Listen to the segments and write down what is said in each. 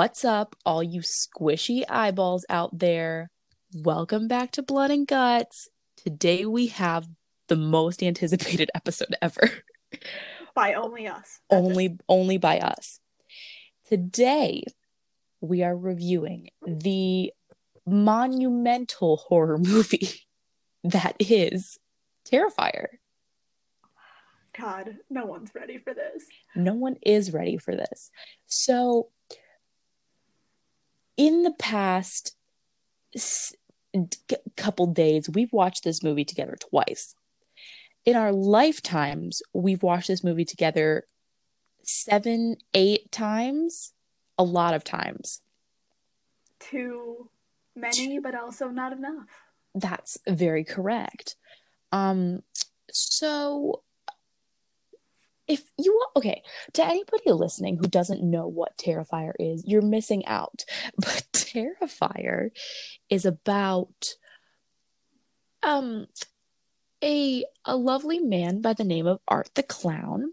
What's up, all you squishy eyeballs out there? Welcome back to Blood and Guts. Today we have the most anticipated episode ever. By only us. Only it. only by us. Today we are reviewing the monumental horror movie that is Terrifier. God, no one's ready for this. no one is ready for this. So, in the past s- couple days, we've watched this movie together twice. In our lifetimes, we've watched this movie together seven, eight times, a lot of times. Too many, but also not enough. That's very correct. Um, so if you want, okay, to anybody listening who doesn't know what Terrifier is, you're missing out. But Terrifier is about um a a lovely man by the name of Art the Clown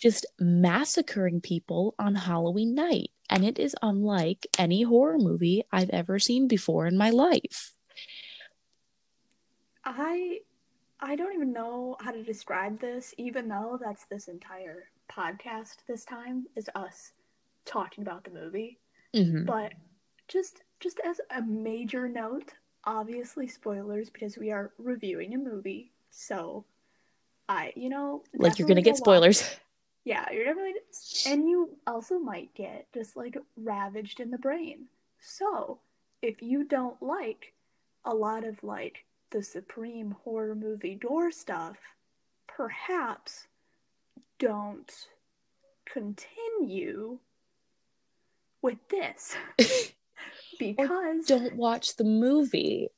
just massacring people on Halloween night. And it is unlike any horror movie I've ever seen before in my life. I I don't even know how to describe this, even though that's this entire podcast this time is us talking about the movie. Mhm. But just just as a major note, obviously spoilers because we are reviewing a movie. So I you know Like you're gonna get spoilers. it. Yeah, you're definitely, and you also might get just like ravaged in the brain. So, if you don't like a lot of like the supreme horror movie door stuff, perhaps don't continue with this because Don't watch the movie.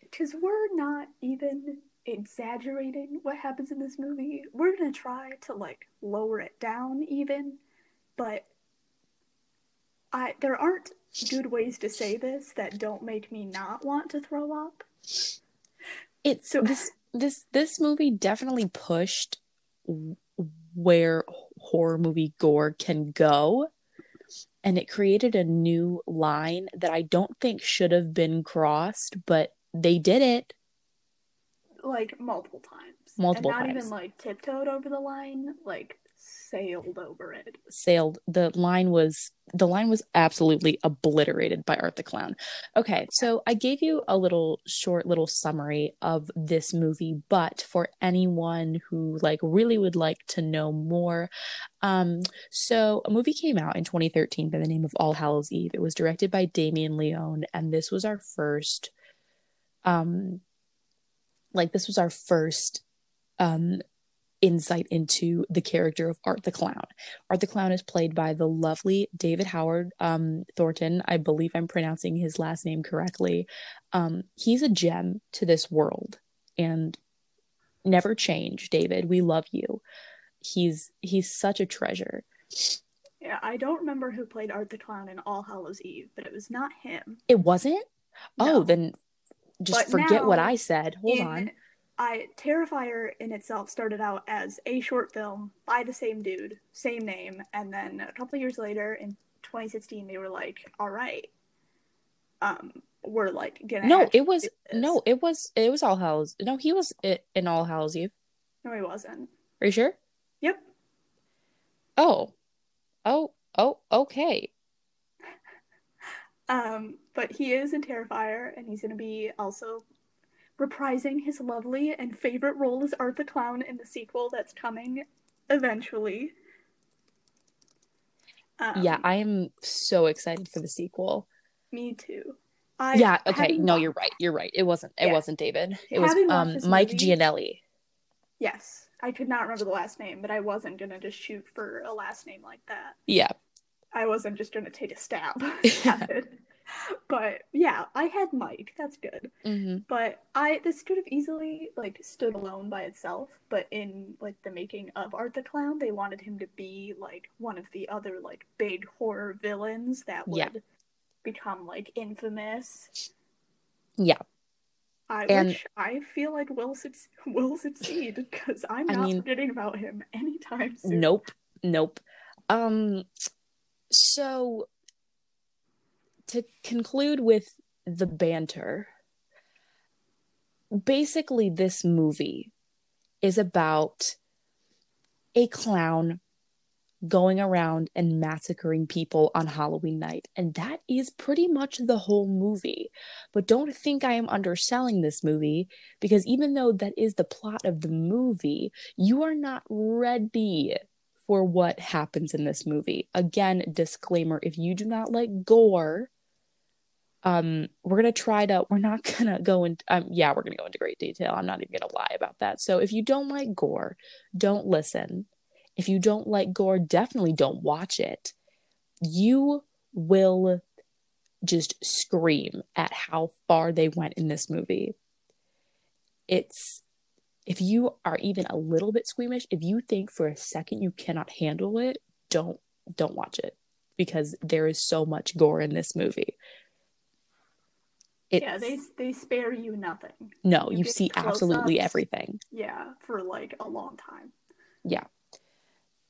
because we're not even exaggerating what happens in this movie. We're gonna try to like lower it down even, but I there aren't good ways to say this that don't make me not want to throw up. It's So- this this this movie definitely pushed where horror movie gore can go. And it created a new line that I don't think should have been crossed, but they did it. Like multiple times. Multiple and not times. even like tiptoed over the line, like sailed over it. sailed. The line was the line was absolutely obliterated by art the clown. Okay so i gave you a little short little summary of this movie but for anyone who like really would like to know more um so a movie came out in 2013 by the name of all hallows eve. It was directed by damien leone and this was our first um like this was our first um insight into the character of Art the Clown. Art the Clown is played by the lovely David Howard um, Thornton. I believe I'm pronouncing his last name correctly. Um, he's a gem to this world and never change, David. We love you. He's he's such a treasure. Yeah, I don't remember who played Art the Clown in All Hallows Eve, but it was not him. It wasn't? Oh, then just But forget what I said. Hold in- on. I Terrifier in itself started out as a short film by the same dude, same name, and then a couple years later in 2016 they were like, "All right, um, we're like gonna." No, it was no, it was it was All Hallows. No, he was in All Hallows Eve. no, he wasn't. Are you sure? Yep. Oh. Oh, oh, okay. Um, but he is in Terrifier, and he's gonna be also reprising his lovely and favorite role as Art the Clown in the sequel that's coming eventually. Um, yeah, I am so excited for the sequel. me too. I yeah, okay. No, you're right. You're right. It wasn't it Yeah. wasn't David. It was Having watched um Mike movie- Giannelli. Yes, I could not remember the last name, but I wasn't gonna just shoot for a last name like that. Yeah. I wasn't just gonna take a stab at it. But yeah, I had Mike. That's good. hmm But I this could have easily like stood alone by itself. But in like the making of Art the Clown, they wanted him to be like one of the other like big horror villains that would Yeah. become like infamous. Yeah. I And- which I feel like will suc will succeed because I'm I not mean- forgetting about him anytime soon. Nope. Nope. Um so to conclude with the banter, basically, this movie is about a clown going around and massacring people on Halloween night. And that is pretty much the whole movie. But don't think I am underselling this movie because even though that is the plot of the movie, you are not ready for what happens in this movie. Again, disclaimer if you do not like gore, um we're gonna try to we're not gonna go into um yeah we're gonna go into great detail. I'm not even gonna lie about that. So if you don't like gore don't listen. If you don't like gore definitely don't watch it. You will just scream at how far they went in this movie. It's if you are even a little bit squeamish if you think for a second you cannot handle it don't don't watch it because there is so much gore in this movie yeah, they they spare you nothing. No, you, you see absolutely everything. Yeah, for like a long time. Yeah.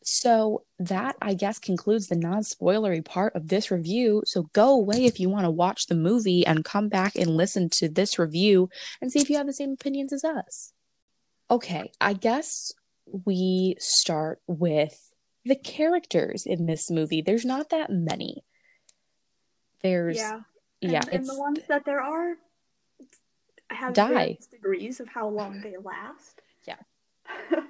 So that I guess concludes the non-spoilery part of this review. So go away if you want to watch the movie and come back and listen to this review and see if you have the same opinions as us. Okay, I guess we start with the characters in this movie. There's not that many. There's yeah. And, yeah, and the ones that there are have die. degrees of how long they last. Yeah.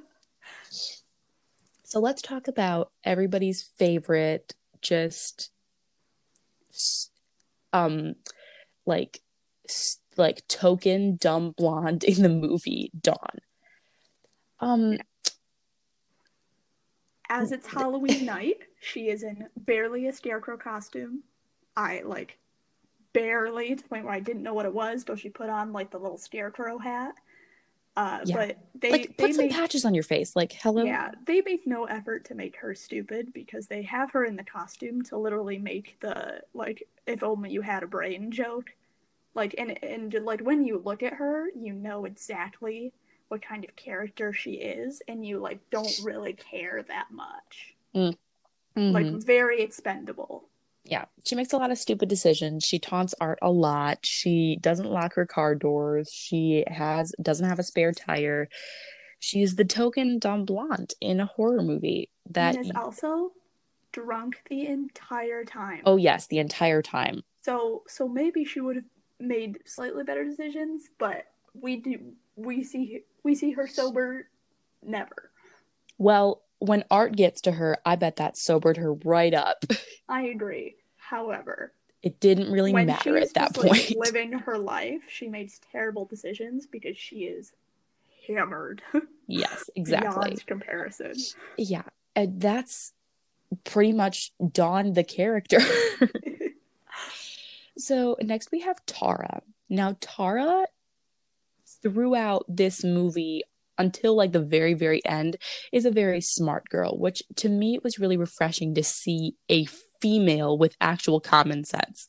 so let's talk about everybody's favorite, just um, like like token dumb blonde in the movie Dawn. Um, as it's Halloween night, she is in barely a scarecrow costume. I like barely to the point where I didn't know what it was till she put on like the little scarecrow hat. Uh, yeah. But they like they put some make, patches on your face, like hello. Yeah, they make no effort to make her stupid because they have her in the costume to literally make the like if only you had a brain joke. Like and and like when you look at her, you know exactly what kind of character she is, and you like don't really care that much. Mm. Mm-hmm. Like very expendable yeah, she makes a lot of stupid decisions. She taunts Art a lot. She doesn't lock her car doors. She has doesn't have a spare tire. She's the token dumb blonde in a horror movie that and is also drunk the entire time. Oh yes, the entire time. So so maybe she would have made slightly better decisions, but we do we see we see her sober never. Well, when art gets to her, I bet that sobered her right up. I agree. However, it didn't really matter at that just, point. Like, living her life, she makes terrible decisions because she is hammered. Yes, exactly. Beyond comparison. Yeah, and that's pretty much Dawn the character. so next we have Tara. Now Tara throughout this movie until like the very very end is a very smart girl which to me it was really refreshing to see a female with actual common sense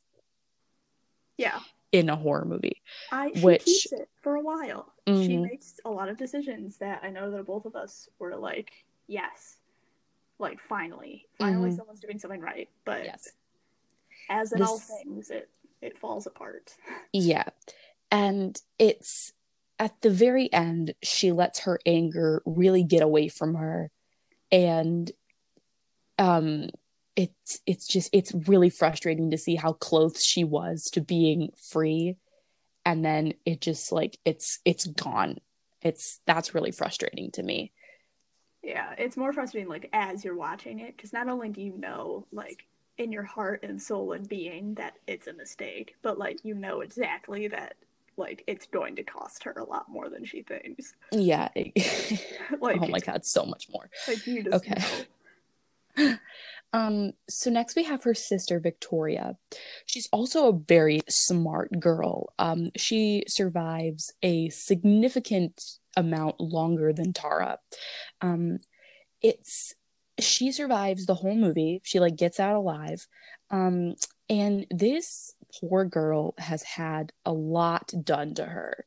yeah. in a horror movie I, she which keeps it for a while. Mm-hmm. she makes a lot of decisions that i know that both of us were like yes. Like finally finally mm-hmm. someone's doing something right but yes. as in this... all things it it falls apart. Yeah. And it's at the very end, she lets her anger really get away from her. And um it's it's just it's really frustrating to see how close she was to being free. And then it just like it's it's gone. It's that's really frustrating to me. Yeah it's more frustrating like as you're watching it because not only do you know like in your heart and soul and being that it's a mistake but like you know exactly that like it's going to cost her a lot more than she thinks. Yeah. like, oh my god, so much more. Like okay. Know. Um, so next we have her sister Victoria. She's also a very smart girl. Um, she survives a significant amount longer than Tara. Um, it's she survives the whole movie. She like gets out alive. Um, and this poor girl has had a lot done to her.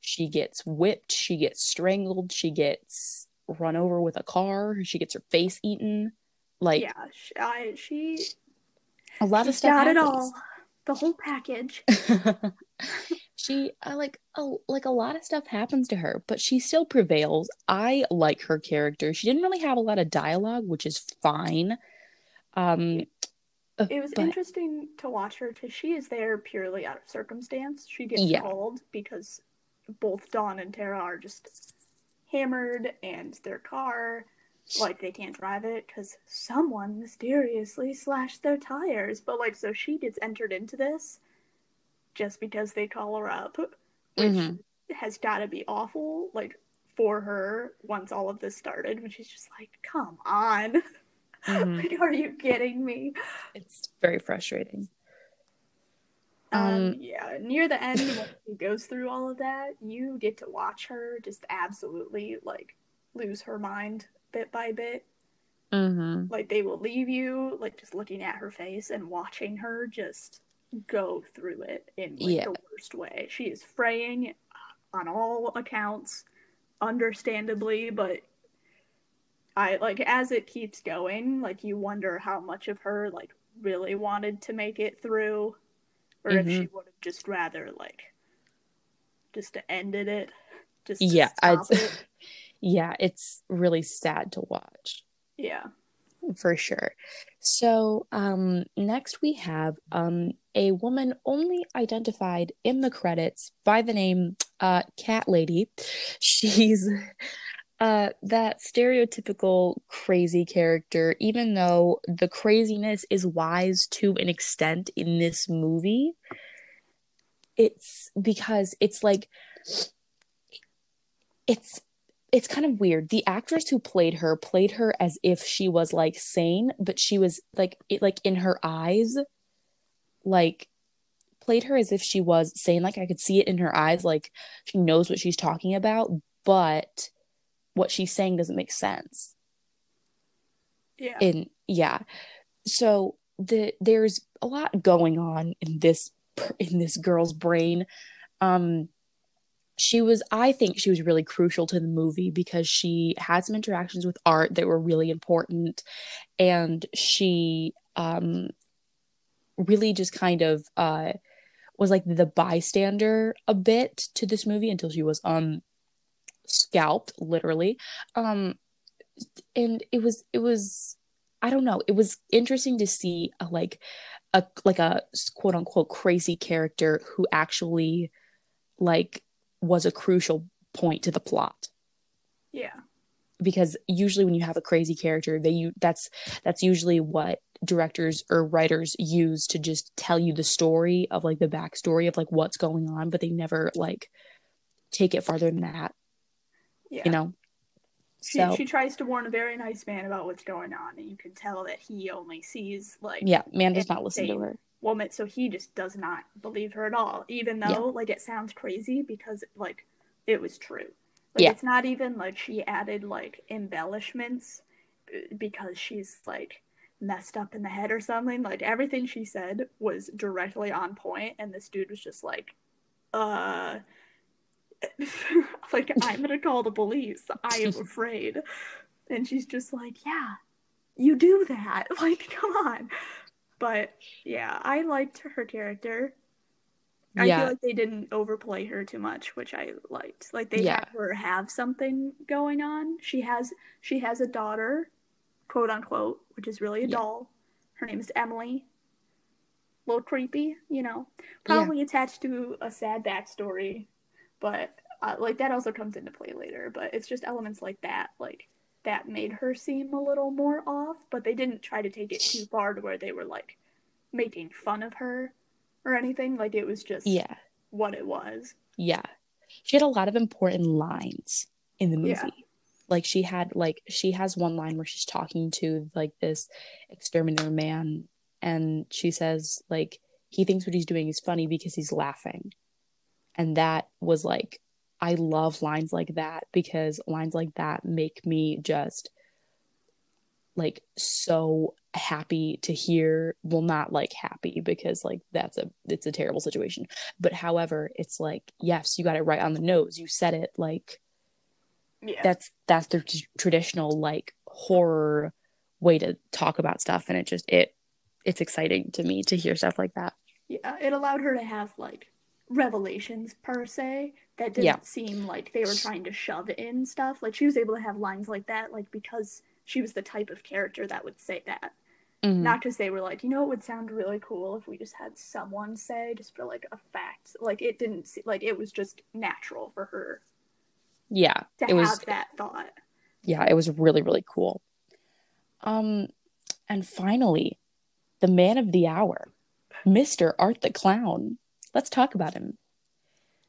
She gets whipped, she gets strangled, she gets run over with a car, she gets her face eaten. Like yeah, she, I, she a lot of stuff. Got happens. it all. the whole package. she uh, like a, like a lot of stuff happens to her, but she still prevails. I like her character. She didn't really have a lot of dialogue, which is fine. Um, uh, it was but- interesting to watch her because she is there purely out of circumstance. She gets Yeah. called because both Dawn and Tara are just hammered, and their car, like, they can't drive it because someone mysteriously slashed their tires. But, like, so she gets entered into this just because they call her up, which Mhm. has got to be awful, like, for her once all of this started, when she's just like, come on. Mhm. like, are you kidding me? It's very frustrating. Um, Um, yeah, near the end when she goes through all of that, you get to watch her just absolutely like lose her mind bit by bit. Mm-hmm. Like they will leave you like just looking at her face and watching her just go through it in like Yeah. the worst way. She is fraying on all accounts, understandably, but I like as it keeps going, like you wonder how much of her like really wanted to make it through, or if she would have just rather like just ended it. Just Yeah, I'd it. yeah, it's really sad to watch. yeah. for sure. So, um, next we have um, a woman only identified in the credits by the name uh, Cat Lady. She's uh, that stereotypical crazy character, even though the craziness is wise to an extent in this movie. It's because it's like it's it's kind of weird. The actress who played her played her as if she was like sane, but she was like it like in her eyes, like played her as if she was sane. Like I could see it in her eyes, like she knows what she's talking about, but what she's saying doesn't make sense. Yeah. And yeah, so the there's a lot going on in this in this girl's brain. Um, she was i think she was really crucial to the movie because she had some interactions with art that were really important and she um really just kind of uh was like the bystander a bit to this movie until she was um scalped literally. Um and it was it was i don't know it was interesting to see a like a like a quote unquote crazy character who actually like was a crucial point to the plot. Yeah. because usually when you have a crazy character they you that's that's usually what directors or writers use to just tell you the story of like the backstory of like what's going on but they never like take it farther than that Yeah. you know She, so she tries to warn a very nice man about what's going on, and you can tell that he only sees like yeah man does not listen to her woman, so he just does not believe her at all, even though Yeah. like it sounds crazy because like it was true. Like Yeah. it's not even like she added like embellishments uh, because she's like messed up in the head or something. Like everything she said was directly on point, and this dude was just like, uh. like I'm gonna call the police. I am afraid. And she's just like, Yeah, you do that. Like, come on. But yeah, I liked her character. I Yeah. feel like they didn't overplay her too much, which I liked. Like they Yeah. had her have something going on. She has she has a daughter, quote unquote, which is really a Yeah. doll. Her name is Emily. A little creepy, you know. Probably attached to a sad backstory, but uh, like that also comes into play later. But it's just elements like that, like that made her seem a little more off. But they didn't try to take it too far to where they were like making fun of her or anything. Like it was just yeah what it was. yeah she had a lot of important lines in the movie Yeah. like she had like she has one line where she's talking to like this exterminator man and she says like he thinks what he's doing is funny because he's laughing and that was like i love lines like that because lines like that make me just like so happy to hear. Well not like happy because like that's a it's a terrible situation. But however it's like yes you got it right on the nose. You said it like Yeah. that's that's the t- traditional like horror way to talk about stuff. And it just it it's exciting to me to hear stuff like that. Yeah, it allowed her to have like revelations per se that didn't Yeah. seem like they were trying to shove in stuff. Like she was able to have lines like that, like because she was the type of character that would say that. Mhm. Not because they were like, you know, it would sound really cool if we just had someone say just for like a fact. Like it didn't se- like it was just natural for her yeah to it was have that thought. yeah it was really really cool um and finally the man of the hour mr art the clown let's talk about him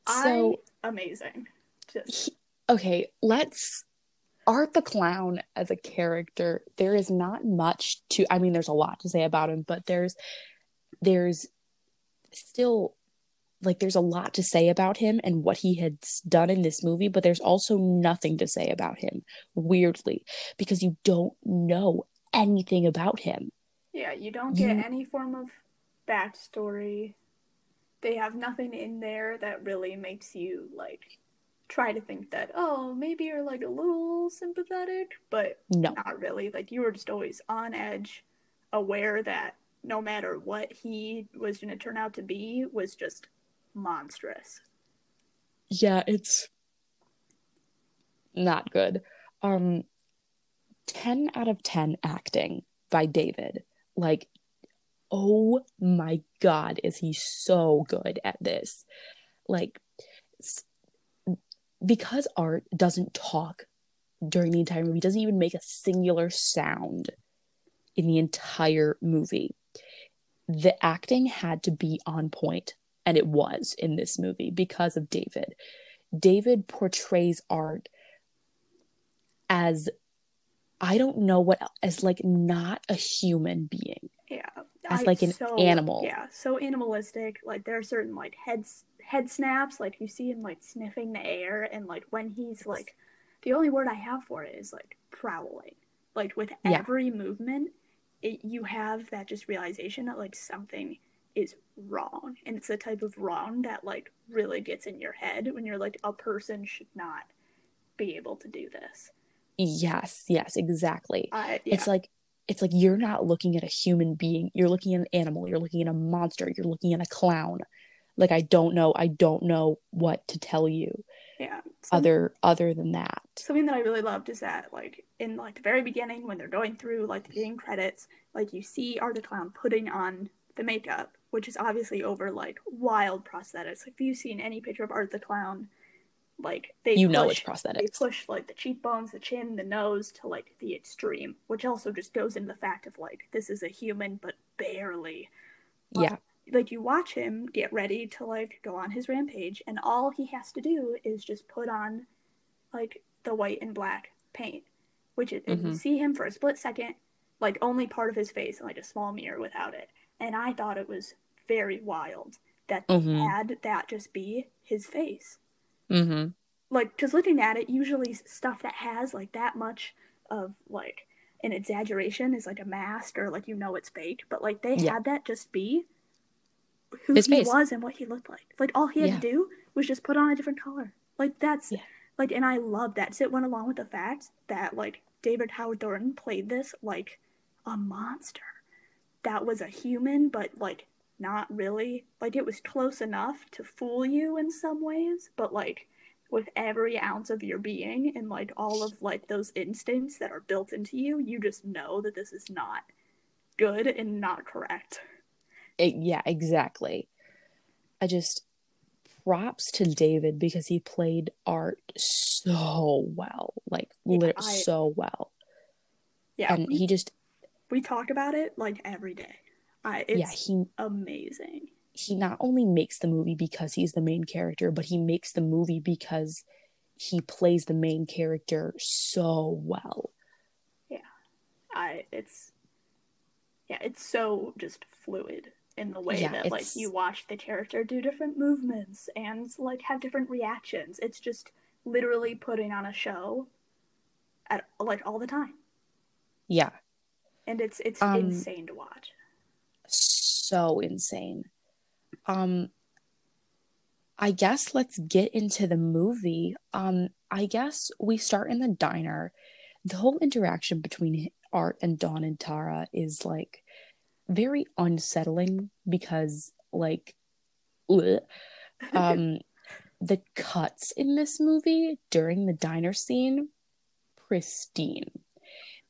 so I amazing. Just okay let's art the clown as a character there is not much to i mean there's a lot to say about him but there's there's still like there's a lot to say about him and what he had done in this movie but there's also nothing to say about him weirdly because you don't know anything about him Yeah, you don't get You- any form of backstory. They have nothing in there that really makes you like try to think that oh maybe you're like a little sympathetic, but no not really. Like you were just always on edge, aware that no matter what he was going to turn out to be was just monstrous. yeah it's not good um 10 out of 10 acting by david like oh my god is he so good at this. Like because art doesn't talk during the entire movie doesn't even make a singular sound in the entire movie the acting had to be on point and it was in this movie because of david. David portrays art as i don't know what as like not a human being. Yeah, As, like, an animal. Yeah, so animalistic. Like there are certain like heads head snaps. Like you see him like sniffing the air, and like when he's like, the only word I have for it is like prowling. Like with Yeah. every movement, it, you have that just realization that like something is wrong, and it's the type of wrong that like really gets in your head when you're like a person should not be able to do this. yes yes exactly I yeah. it's like it's like you're not looking at a human being. You're looking at an animal. You're looking at a monster. You're looking at a clown. Like i don't know. I don't know what to tell you yeah. Other other than that. Something that I really loved is that like in like the very beginning when they're going through like the beginning credits, like you see Art the Clown putting on the makeup, which is obviously over like wild prosthetics. Like if you've seen any picture of Art the Clown, like they you push, know it's they prosthetics. push like the cheekbones, the chin, the nose to like the extreme, which also just goes into the fact of like this is a human but barely. Yeah. like you watch him get ready to like go on his rampage and all he has to do is just put on like the white and black paint which is and you see him for a split second like only part of his face and like a small mirror without it. And i thought it was very wild that they Mhm. had that just be his face mm-hmm like because looking at it usually stuff that has like that much of like an exaggeration is like a mask or like you know it's fake but like they Yeah. had that just be who His he face. was and what he looked like like all he had Yeah. to do was just put on a different color like that's Yeah. like and i love that so it went along with the fact that like david howard thornton played this like a monster that was a human but like not really like it was close enough to fool you in some ways but like with every ounce of your being and like all of like those instincts that are built into you you just know that this is not good and not correct. It- yeah, exactly. I just props to David because he played art so well, like Yeah, lit- I- so well, yeah and we, he just we talk about it like every day I, it's yeah he amazing. he not only makes the movie because he's the main character, but he makes the movie because he plays the main character so well. Yeah. I it's yeah it's so just fluid in the way Yeah, that like you watch the character do different movements and like have different reactions. It's just literally putting on a show at like all the time. Yeah, and it's it's Um, insane to watch so insane. Um I guess let's get into the movie. Um I guess we start in the diner. The whole interaction between Art and Dawn and Tara is like very unsettling because like ugh. um the cuts in this movie during the diner scene pristine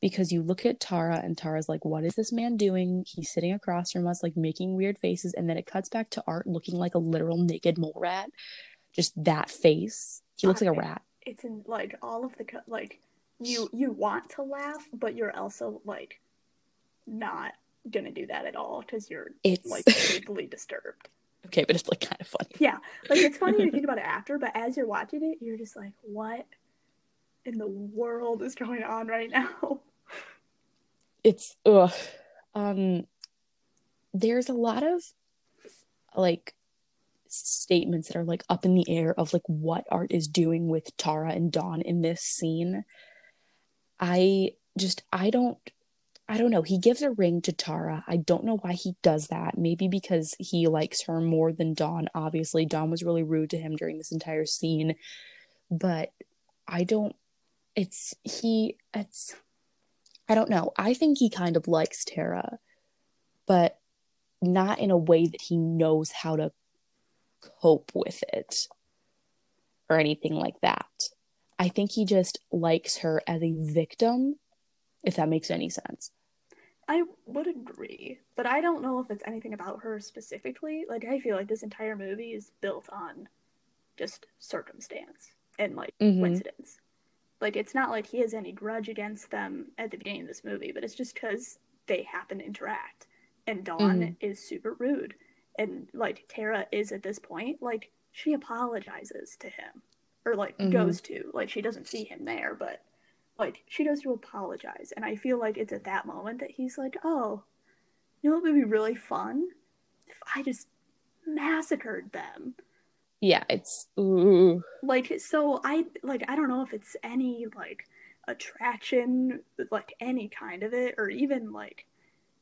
because you look at Tara and Tara's like, what is this man doing? He's sitting across from us, like making weird faces. And then it cuts back to Art looking like a literal naked mole rat. Just that face. He looks like a rat. It's in like all of the co- like you you want to laugh, but you're also like not gonna do that at all because you're It's like deeply disturbed. okay, but it's like kind of funny. Yeah, like it's funny to think about it after, but as you're watching it, you're just like, what in the world is going on right now? It's ugh. Um there's a lot of like statements that are like up in the air of like what art is doing with Tara and Dawn in this scene. I just I don't I don't know. He gives a ring to Tara. I don't know why he does that. Maybe because he likes her more than Dawn. Obviously, Dawn was really rude to him during this entire scene. But I don't it's he it's I don't know. I think he kind of likes Tara, but not in a way that he knows how to cope with it or anything like that. I think he just likes her as a victim, if that makes any sense. I would agree, but I don't know if it's anything about her specifically. Like, I feel like this entire movie is built on just circumstance and like Mhm. coincidence. Like, it's not like he has any grudge against them at the beginning of this movie, but it's just because they happen to interact. And Dawn Mhm. is super rude. And like, Tara is at this point, like, she apologizes to him. Or like, Mhm. goes to. Like, she doesn't see him there, but like she goes to apologize and i feel like it's at that moment that he's like oh you know what would be really fun if i just massacred them Yeah, it's ooh. like so i like i don't know if it's any like attraction like any kind of it or even like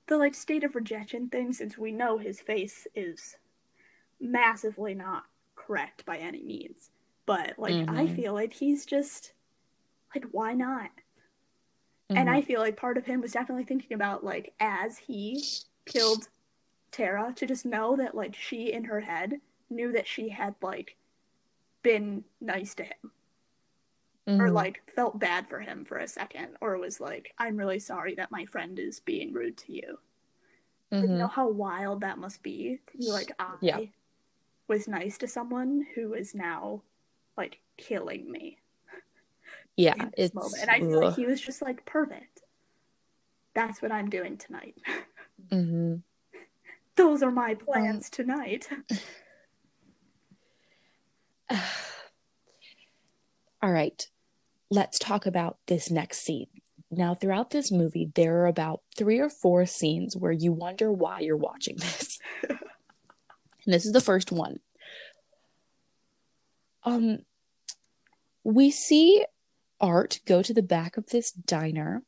the like state of rejection thing since we know his face is massively not correct by any means but like i Mhm. feel like he's just like why not And I feel like part of him was definitely thinking about like as he killed Tara to just know that like she in her head knew that she had like been nice to him or Mhm. like felt bad for him for a second or was like I'm really sorry that my friend is being rude to you. Like, you know how wild that must be to be like I Yeah. was nice to someone who is now like killing me yeah, it's moment. And I feel like he was just like perfect. That's what I'm doing tonight. Mhm. Those are my plans tonight. All right, let's talk about this next scene. Now, throughout this movie, there are about three or four scenes where you wonder why you're watching this. and this is the first one. Um, we see Art go to the back of this diner,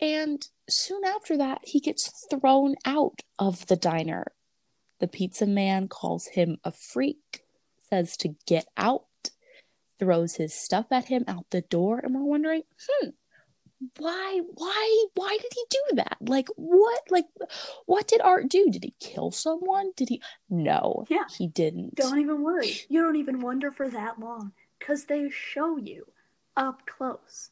and soon after that, he gets thrown out of the diner. The pizza man calls him a freak, says to get out, throws his stuff at him out the door, and we're wondering, hmm, why, why, why did he do that? Like, what, like, what did Art do? Did he kill someone? Did he? No, Yeah. he didn't. Don't even worry. You don't even wonder for that long because they show you up close.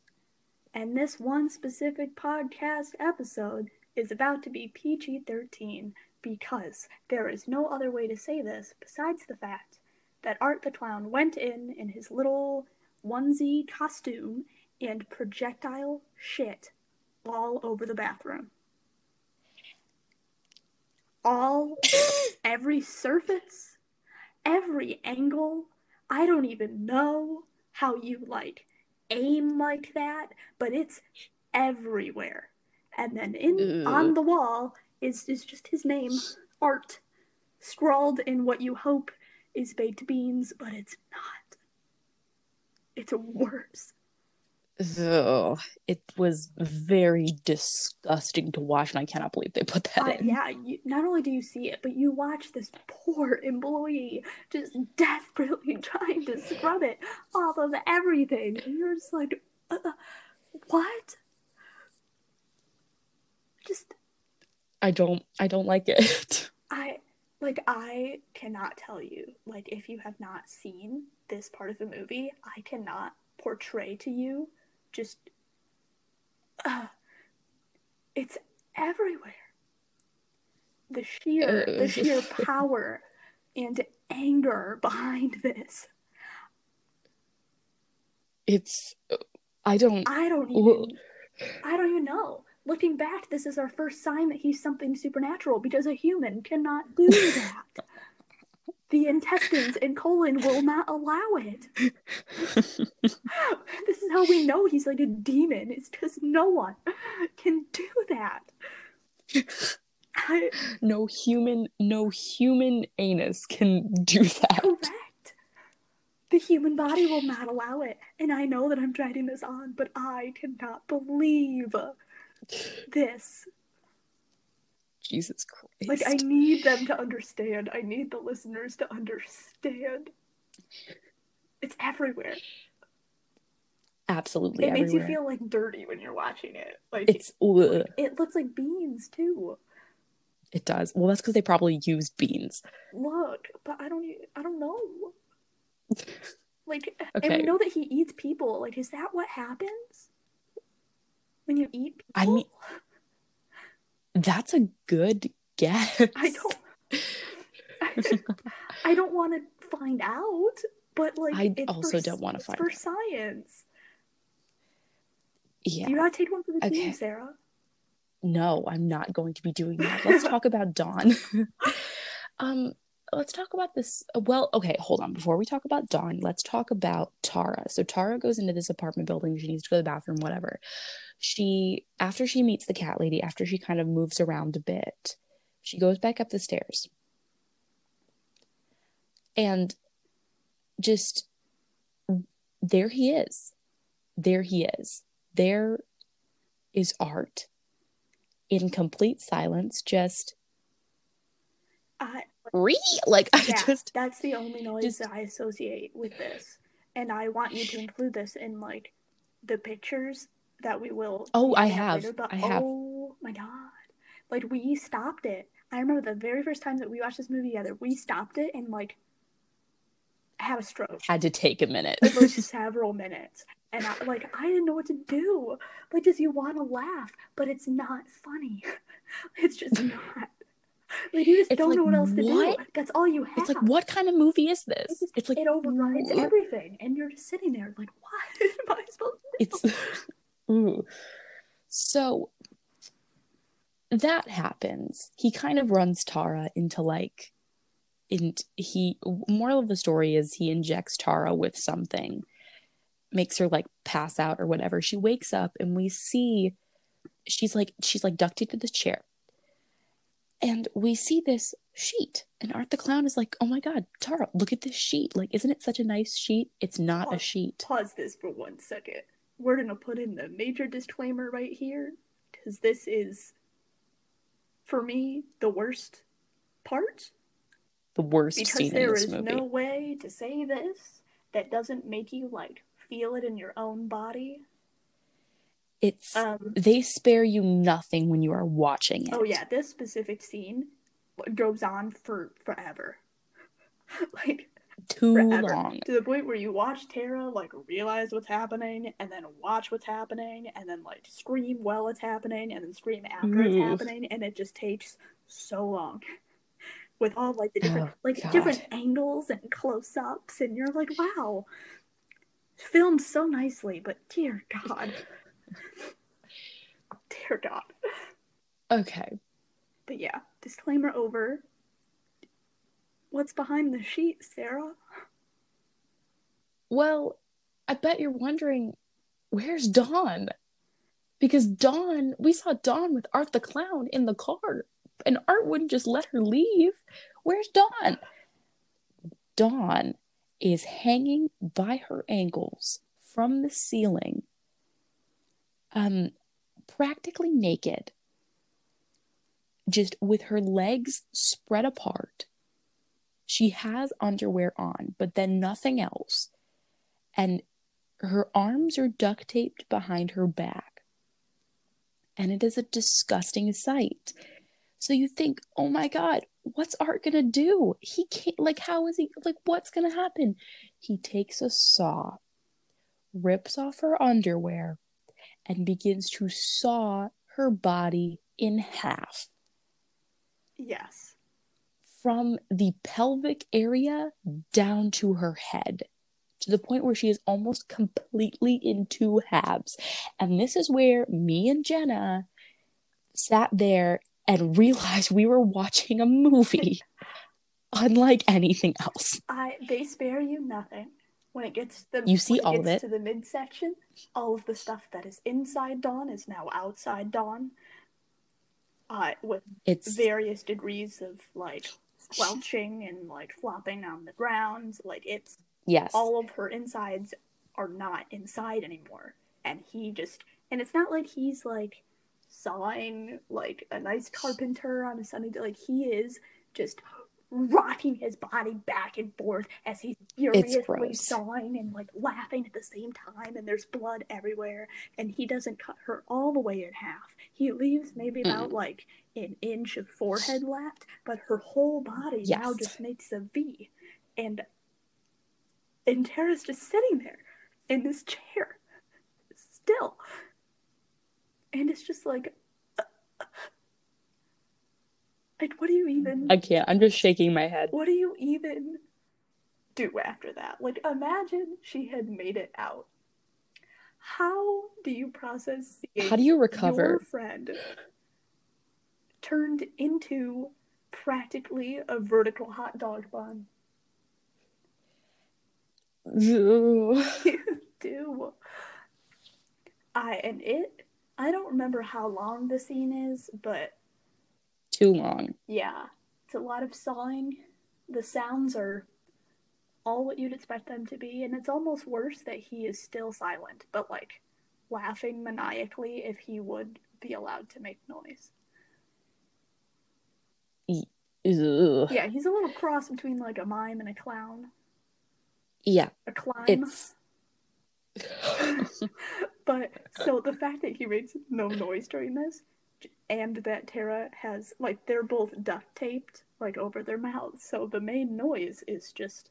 And this one specific podcast episode is about to be PG 13 because there is no other way to say this besides the fact that Art the Clown went in in his little onesie costume and projectile shit all over the bathroom. All, every surface, every angle. I don't even know how you like aim like that, but it's everywhere. And then in Ugh. on the wall is is just his name, Art, scrawled in what you hope is baked beans, but it's not. It's worse. Ugh, it was very disgusting to watch, and I cannot believe they put that Uh, in. yeah, you, not only do you see it, but you watch this poor employee just desperately trying to scrub it off of everything. And you're just like, uh, what? Just, I don't, I don't like it. Like I cannot tell you, like if you have not seen this part of the movie, I cannot portray to you just uh, it's everywhere. The sheer the sheer power and anger behind this. It's I don't I don't Well- even I don't even know. Looking back, this is our first sign that he's something supernatural because a human cannot do that. the intestines and colon will not allow it. this is how we know he's like a demon. It's because no one can do that. I, no human no human anus can do that. correct. The human body will not allow it. And I know that I'm dragging this on, but I cannot believe this. Jesus Christ. Like, I need them to understand. I need the listeners to understand. It's everywhere. Absolutely it makes you feel like dirty when you're watching it. Like it's ugh, it looks like beans too. it does. Well, that's because they probably use beans. Look, but I don't. I don't know. Like, and we know that he eats people. Like, is that what happens when you eat people? I mean- That's a good guess. I don't. I, don't want to find out, but like, I it's also for, don't wanna it's find for out. science. Yeah. You gotta take one for the Okay. team, Sarah. No, I'm not going to be doing that. Let's talk about Dawn. um, let's talk about this. Well, okay, hold on. Before we talk about Dawn, let's talk about Tara. So Tara goes into this apartment building. She needs to go to the bathroom, whatever. She, after she meets the cat lady, after she kind of moves around a bit, she goes back up the stairs. And just there he is. There he is. There is art in complete silence, just I re like I yeah, just that's the only noise just- that I associate with this, and I want you to include this in like the pictures that we will. Oh, I have. later, but I have. Oh my god! Like we stopped it. I remember the very first time that we watched this movie together. We stopped it and like had a stroke. had to take a minute. It was several minutes, and I like I didn't know what to do. Like, does you want to laugh, but it's not funny. It's just not. Like you just It's don't like, know what else to what? do. That's all you have. It's like what kind of movie is this? It's, just- It's like it overrides what? everything, and you're just sitting there like, what am I supposed to do? it's ooh. So that happens. He kind of runs Tara into like and he moral of the story is he injects Tara with something makes her like pass out or whatever. She wakes up and we see she's like she's like ducted to the chair. And we see this sheet. And Art the Clown is like, oh my god, Tara, look at this sheet. Like, isn't it such a nice sheet? It's not a Oh. sheet. Pause this for one second. We're gonna put in the major disclaimer right here, because this is, for me, the worst part. The worst Because scene in this is movie. no way to say this that doesn't make you like feel it in your own body. It's Um, they spare you nothing when you are watching it. Oh yeah, this specific scene goes on for forever. like too forever. long. To the point where you watch Tara like realize what's happening and then watch what's happening and then like scream while it's happening and then scream after it's happening and it just takes so long. With all like the different Oh, like God. different angles and close ups and you're like, wow. Filmed so nicely, but dear God. dear God. Okay. But yeah, disclaimer over. What's behind the sheet, Sarah? Well, I bet you're wondering where's Dawn? Because Dawn, we saw Dawn with Art the Clown in the car, and Art wouldn't just let her leave. Where's Dawn? Dawn is hanging by her ankles from the ceiling, um, practically naked, just with her legs spread apart. She has underwear on, but then nothing else. And her arms are duct taped behind her back. And it is a disgusting sight. So you think, oh my God, what's Art gonna do? He can't, like, how is he, like, what's gonna happen? He takes a saw, rips off her underwear, and begins to saw her body in half Yes. from the pelvic area down to her head to the point where she is almost completely in two halves. And this is where me and Jenna sat there and realized we were watching a movie unlike anything else. I they spare you nothing. When it gets to the You see all of gets it. to the midsection, all of the stuff that is inside Dawn is now outside Dawn. Uh, with It's various degrees of like squelching and like flopping on the ground. Like it's yes. all of her insides are not inside anymore. And he just and it's not like he's like sawing like a nice carpenter on a sunny day. Like he is just rocking his body back and forth as he's furiously sawing and like laughing at the same time and there's blood everywhere and he doesn't cut her all the way in half. He leaves maybe about like an inch of forehead left but her whole body now just makes a v. And and Tara's just sitting there in this chair still. And it's just like like what do you even I can't. I'm just shaking my head. what do you even do after that? Like, imagine she had made it out. How do you process seeing How do you recover? your friend turned into practically a vertical hot dog bun? You do. I and it. I don't remember how long the scene is, but Too long. Yeah, it's a lot of sawing. The sounds are all what you'd expect them to be, and it's almost worse that he is still silent, but like laughing maniacally if he would be allowed to make noise. Ugh. Yeah, he's a little cross between like a mime and a clown. Yeah. A climb. It's But so the fact that he makes no noise during this, and that Tara has like they're both duct taped like over their mouths, so the main noise is just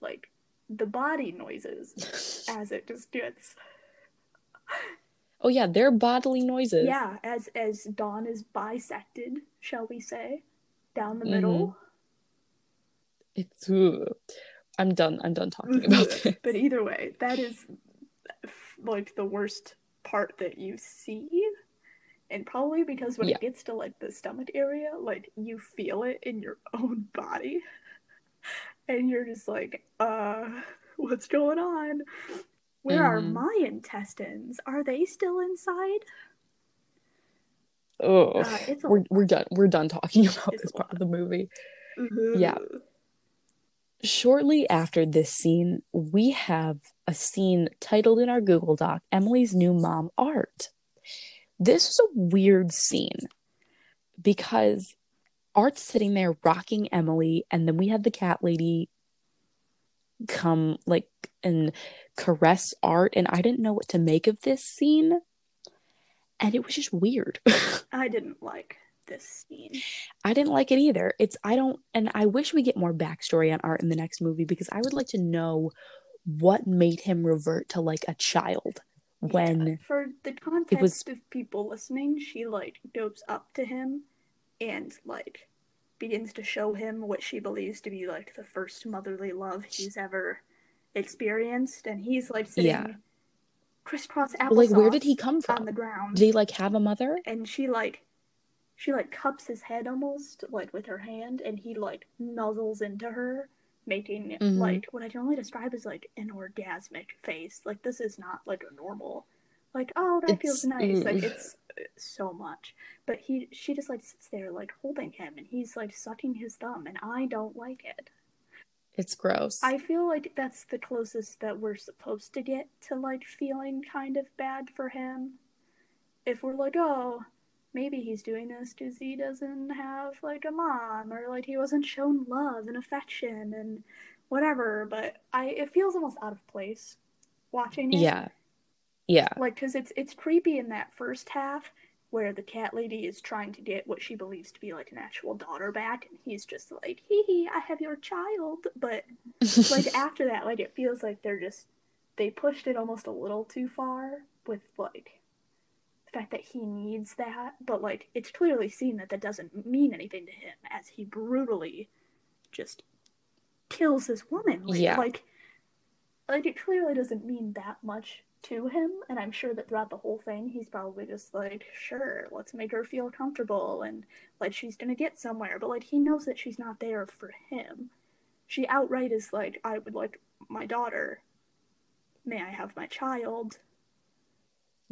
like the body noises as it just gets. Oh yeah, they're bodily noises. Yeah, as as Dawn is bisected, shall we say, down the Mhm. middle. It's ugh. I'm done. I'm done talking about this. but either way, that is like the worst part that you see. And probably because when Yeah. it gets to like the stomach area, like you feel it in your own body. And you're just like, uh, what's going on? Where are Mhm. my intestines? Are they still inside? Oh, Uh, we're we're done. We're done talking about It's this part of the movie. Yeah. Shortly after this scene, we have a scene titled in our Google Doc Emily's new mom art. This is a weird scene because Art's sitting there rocking Emily, and then we have the cat lady come like and caress Art, and I didn't know what to make of this scene. And it was just weird. I didn't like this scene. I didn't like it either. It's I don't and I wish we get more backstory on Art in the next movie because I would like to know what made him revert to like a child when For the context was- of people listening, she like dopes up to him and like begins to show him what she believes to be like the first motherly love he's ever experienced, and he's like sitting Yeah. crisscross applesauce like where did he come from? on the ground, Did he like have a mother? and she like she like cups his head almost like with her hand, and he like nuzzles into her. Making Mhm. like what I can only describe as like an orgasmic face. Like this is not like a normal like oh that feels It's- nice like mm. it's uh, so much but he she just like sits there like holding him and he's like sucking his thumb and i don't like it It's gross. i feel like that's the closest that we're supposed to get to like feeling kind of bad for him if we're like oh maybe he's doing this because he doesn't have like a mom or like he wasn't shown love and affection and whatever but i it feels almost out of place watching it yeah. Yeah. like because it's it's creepy in that first half where the cat lady is trying to get what she believes to be like an actual daughter back, and he's just like, hee hee, I have your child. But like after that, like it feels like they're just they pushed it almost a little too far with like fact that he needs that, but like it's clearly seen that that doesn't mean anything to him as he brutally just kills this woman. Like, Yeah. like like it clearly doesn't mean that much to him and i'm sure that throughout the whole thing he's probably just like sure let's make her feel comfortable and like she's gonna get somewhere but like he knows that she's not there for him she outright is like i would like my daughter may i have my child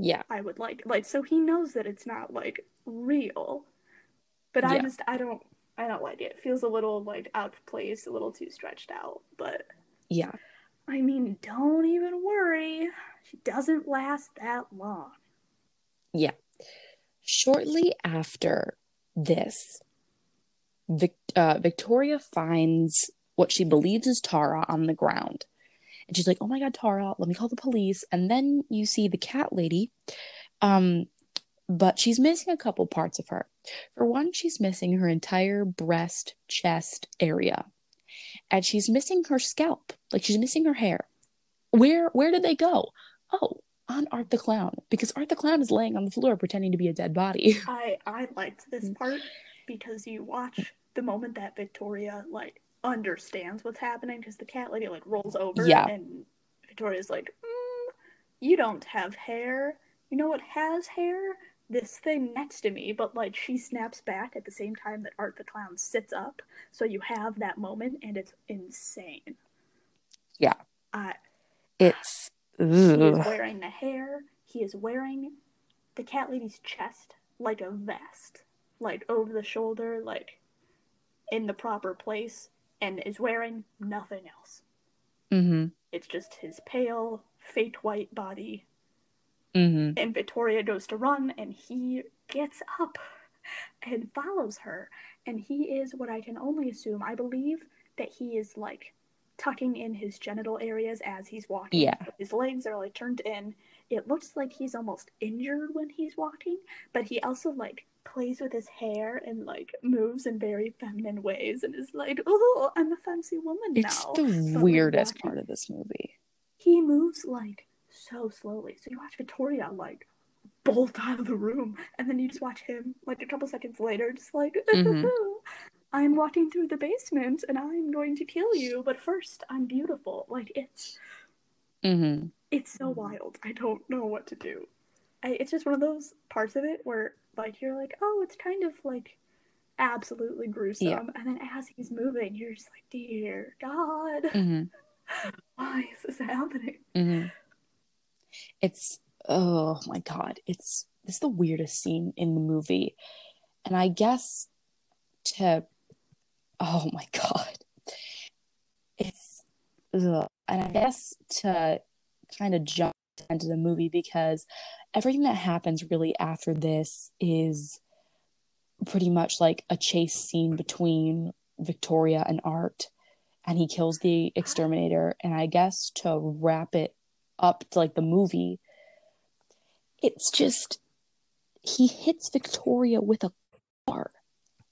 yeah. i would like like so he knows that it's not like real but i Yeah. just i don't i don't like it. it feels a little like out of place a little too stretched out but Yeah. I mean, don't even worry. She doesn't last that long. Yeah. Shortly after this, Vic- uh, Victoria finds what she believes is Tara on the ground. And she's like, oh my God, Tara, let me call the police. And then you see the cat lady. Um, but she's missing a couple parts of her. For one, she's missing her entire breast, chest area. And she's missing her scalp. Like she's missing her hair. Where where did they go? Oh, on Art the Clown. Because Art the Clown is laying on the floor pretending to be a dead body. I I liked this Mm. part because you watch the moment that Victoria like understands what's happening because the cat lady like rolls over Yeah. and Victoria's like, mm, "You don't have hair. You know what has hair? This thing next to me." But like she snaps back at the same time that Art the Clown sits up, so you have that moment and it's insane. Yeah. I It's He is wearing the hair. He is wearing the cat lady's chest like a vest, like over the shoulder, like in the proper place, and is wearing nothing else. hmm It's just his pale, faint white body. hmm And Victoria goes to run, and he gets up and follows her. And he is what I can only assume. I believe that he is like tucking in his genital areas as he's walking. Yeah. His legs are like turned in. It looks like he's almost injured when he's walking, but he also like plays with his hair and like moves in very feminine ways and is like, oh, I'm a fancy woman It's now. It's the weirdest watching- part of this movie. he moves like so slowly. So you watch Victoria like bolt out of the room, and then you just watch him like a couple seconds later, just like, Mhm. I'm walking through the basement and I'm going to kill you, but first I'm beautiful. Like it's hmm it's so wild. I don't know what to do. I, it's just one of those parts of it where like you're like, oh, it's kind of like absolutely gruesome, Yeah. and then as he's moving, you're just like, dear God, hmm why is this happening? hmm It's oh my god! It's this is the weirdest scene in the movie, and I guess to oh my god, it's ugh. and I guess to kind of jump into the movie because everything that happens really after this is pretty much like a chase scene between Victoria and Art and he kills the exterminator. And I guess to wrap it up to like the movie it's just he hits Victoria with a car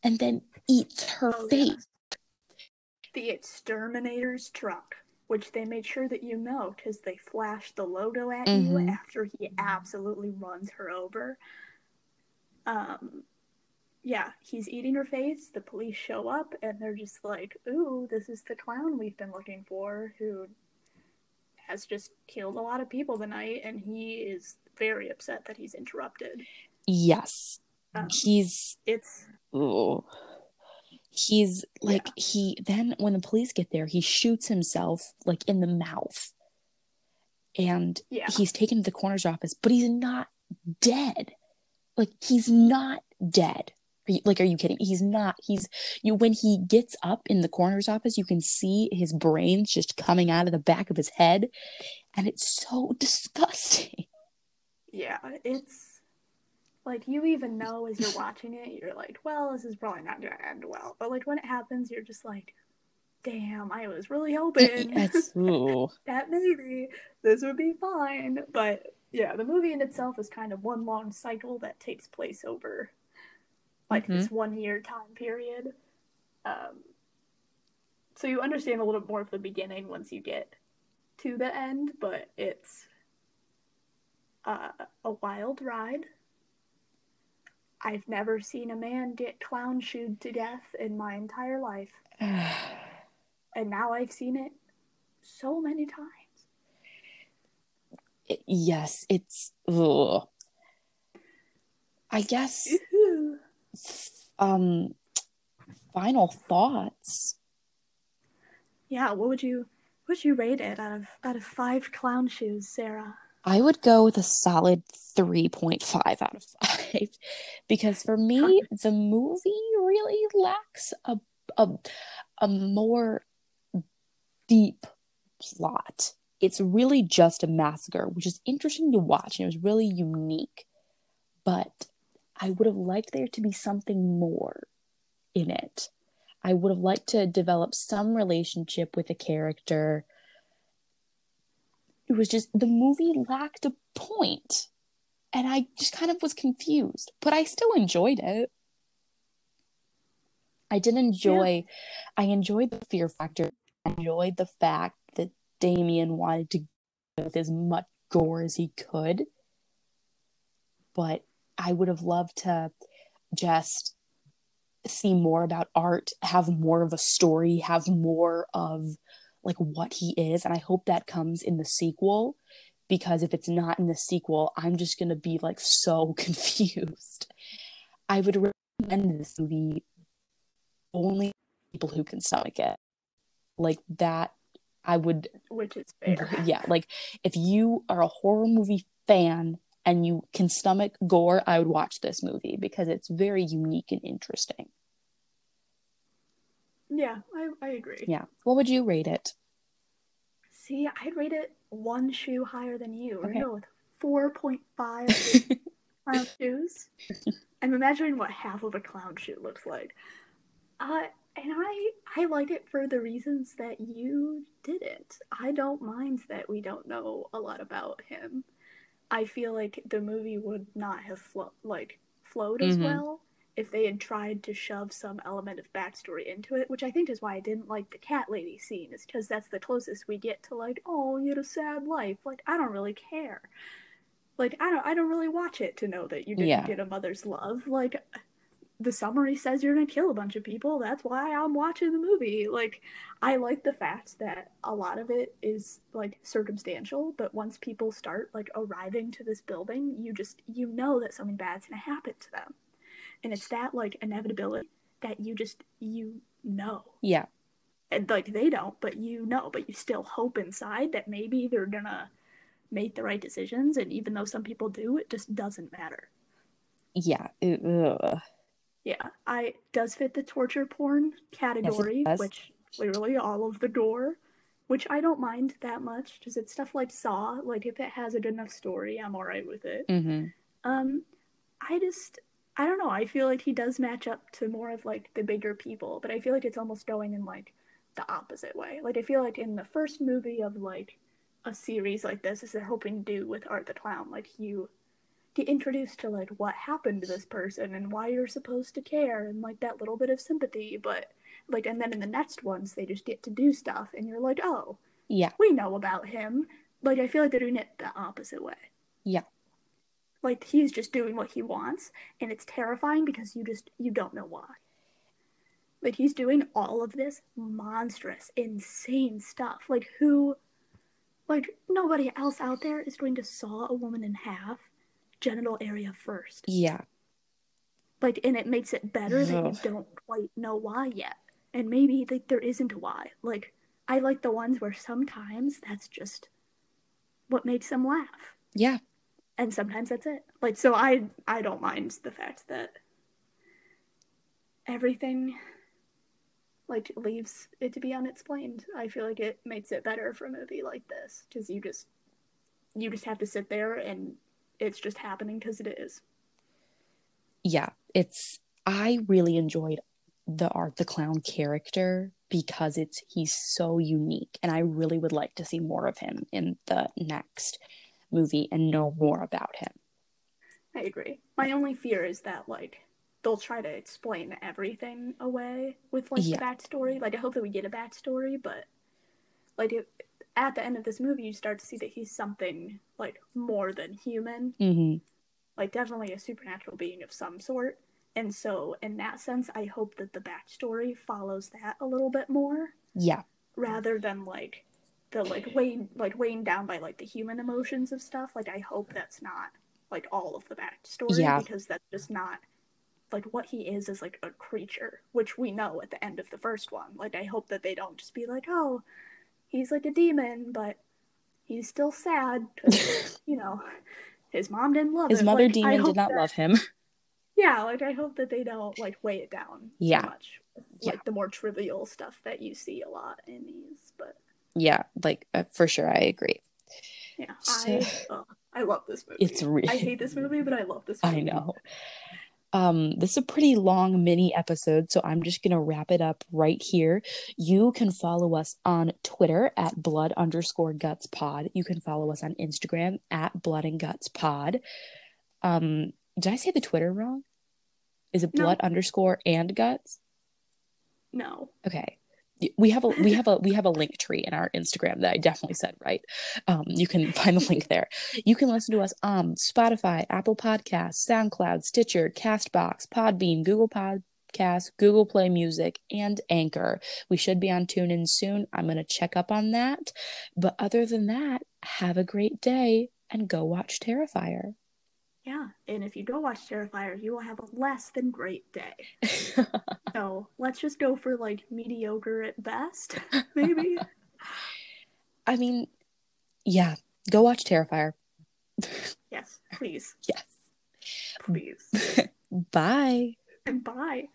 and then eats her Oh, face. The Exterminator's truck, which they made sure that you know because they flash the logo at you Mhm. after he absolutely runs her over. Um, yeah, he's eating her face. The police show up and they're just like, "Ooh, this is the clown we've been looking for who has just killed a lot of people tonight," and he is very upset that he's interrupted. Yes. Um, He's it's ooh. He's like Yeah. he then when the police get there, he shoots himself like in the mouth. And yeah, he's taken to the coroner's office, but he's not dead. Like he's not dead. Are you, like, are you kidding? He's not. He's you. When he gets up in the coroner's office, you can see his brains just coming out of the back of his head, and it's so disgusting. Yeah, it's like you even know as you're watching it, you're like, well, this is probably not gonna end well. But like when it happens, you're just like, damn, I was really hoping that maybe this would be fine. But yeah, the movie in itself is kind of one long cycle that takes place over like Mhm. this one year time period. Um, so you understand a little bit more of the beginning once you get to the end, but it's uh, a wild ride. I've never seen a man get clown shooed to death in my entire life, and now I've seen it so many times. It- yes, it's ugh. I guess um final thoughts. Yeah, what would you what would you rate it out of out of five clown shoes, Sarah? I would go with a solid 3.5 out of 5 because for me the movie really lacks a a, a more deep plot. It's really just a massacre, which is interesting to watch and it was really unique. But I would have liked there to be something more in it. I would have liked to develop some relationship with a character. It was just the movie lacked a point, and I just kind of was confused, but I still enjoyed it. I did enjoy, I enjoyed the fear factor. I enjoyed the fact that Damien wanted to go with as much gore as he could, but I would have loved to just see more about art, have more of a story, have more of like what he is. And I hope that comes in the sequel because if it's not in the sequel, I'm just going to be like so confused. I would recommend this movie only people who can stomach it. Like that, I would Which is fair. yeah, like if you are a horror movie fan and you can stomach gore, I would watch this movie because it's very unique and interesting. Yeah, I, I agree. Yeah. What would you rate it? See, I'd rate it one shoe higher than you. We're Okay. gonna go with four point five clown shoes. I'm imagining what half of a clown shoe looks like. Uh, and I I like it for the reasons that you didn't. I don't mind that we don't know a lot about him. I feel like the movie would not have flo- like flowed as Mhm. well if they had tried to shove some element of backstory into it, which I think is why I didn't like the cat lady scene, is because that's the closest we get to like, oh, you had a sad life. Like I don't really care. Like I don't I don't really watch it to know that you didn't Yeah. get a mother's love. Like the summary says you're gonna kill a bunch of people. That's why I'm watching the movie. Like, I like the fact that a lot of it is like circumstantial, but once people start like arriving to this building, you just you know that something bad's gonna happen to them, and it's that like inevitability that you just you know, Yeah. and like they don't, but you know, but you still hope inside that maybe they're gonna make the right decisions, and even though some people do, it just doesn't matter. Yeah. Ugh. Yeah, I does fit the torture porn category, does. which clearly all of the gore, which I don't mind that much because it's stuff like Saw. Like if it has a good enough story, I'm alright with it. hmm Um, I just I don't know. I feel like he does match up to more of like the bigger people, but I feel like it's almost going in like the opposite way. Like I feel like in the first movie of like a series like this, is they're hoping to do with Art the Clown, like you get introduced to like what happened to this person and why you're supposed to care and like that little bit of sympathy, but like and then in the next ones they just get to do stuff and you're like, oh, Yeah. we know about him. Like I feel like they're doing it the opposite way. Yeah. Like he's just doing what he wants and it's terrifying because you just you don't know why. Like he's doing all of this monstrous, insane stuff. Like who like nobody else out there is going to saw a woman in half genital area first. Yeah. Like and it makes it better that you don't quite know why yet. And maybe like there isn't a why. Like I like the ones where sometimes that's just what makes them laugh. Yeah. And sometimes that's it. Like so I I don't mind the fact that everything like leaves it to be unexplained. I feel like it makes it better for a movie like this cuz you just you just have to sit there and it's just happening because it is. Yeah. It's I really enjoyed the art the clown character because it's he's so unique and I really would like to see more of him in the next movie and know more about him. I agree. My only fear is that like they'll try to explain everything away with like Yeah. the backstory. Like I hope that we get a backstory, but like it, at the end of this movie, you start to see that he's something like more than human, hmm like definitely a supernatural being of some sort. And so, in that sense, I hope that the backstory follows that a little bit more Yeah. rather than like the like weighing like weighing down by like the human emotions of stuff. Like I hope that's not like all of the backstory Yeah. because that's just not like what he is is like a creature, which we know at the end of the first one. Like I hope that they don't just be like, oh, he's like a demon, but he's still sad you know his mom didn't love His him. His mother Like, demon did not that- love him. Yeah, like I hope that they don't like weigh it down Yeah. too much. Yeah. Like the more trivial stuff that you see a lot in these, but Yeah, like uh, for sure, I agree. Yeah, So- I oh, I love this movie. It's really- I hate this movie, but I love this movie. I know. Um, this is a pretty long mini episode, so I'm just gonna wrap it up right here. You can follow us on Twitter at blood underscore guts pod. You can follow us on Instagram at blood and guts pod. Um, did I say the Twitter wrong? Is it No. blood underscore and guts? No. Okay. We have a we have a we have a Linktree in our Instagram that I definitely said right. Um, you can find the link there. You can listen to us on Spotify, Apple Podcasts, SoundCloud, Stitcher, Castbox, Podbean, Google Podcasts, Google Play Music, and Anchor. We should be on TuneIn soon. I'm gonna check up on that. But other than that, have a great day and go watch Terrifier. Yeah, and if you go watch Terrifier, you will have a less than great day. So let's just go for like mediocre at best, maybe. I mean, yeah, go watch Terrifier. yes, please, Yes. please. Bye. and bye.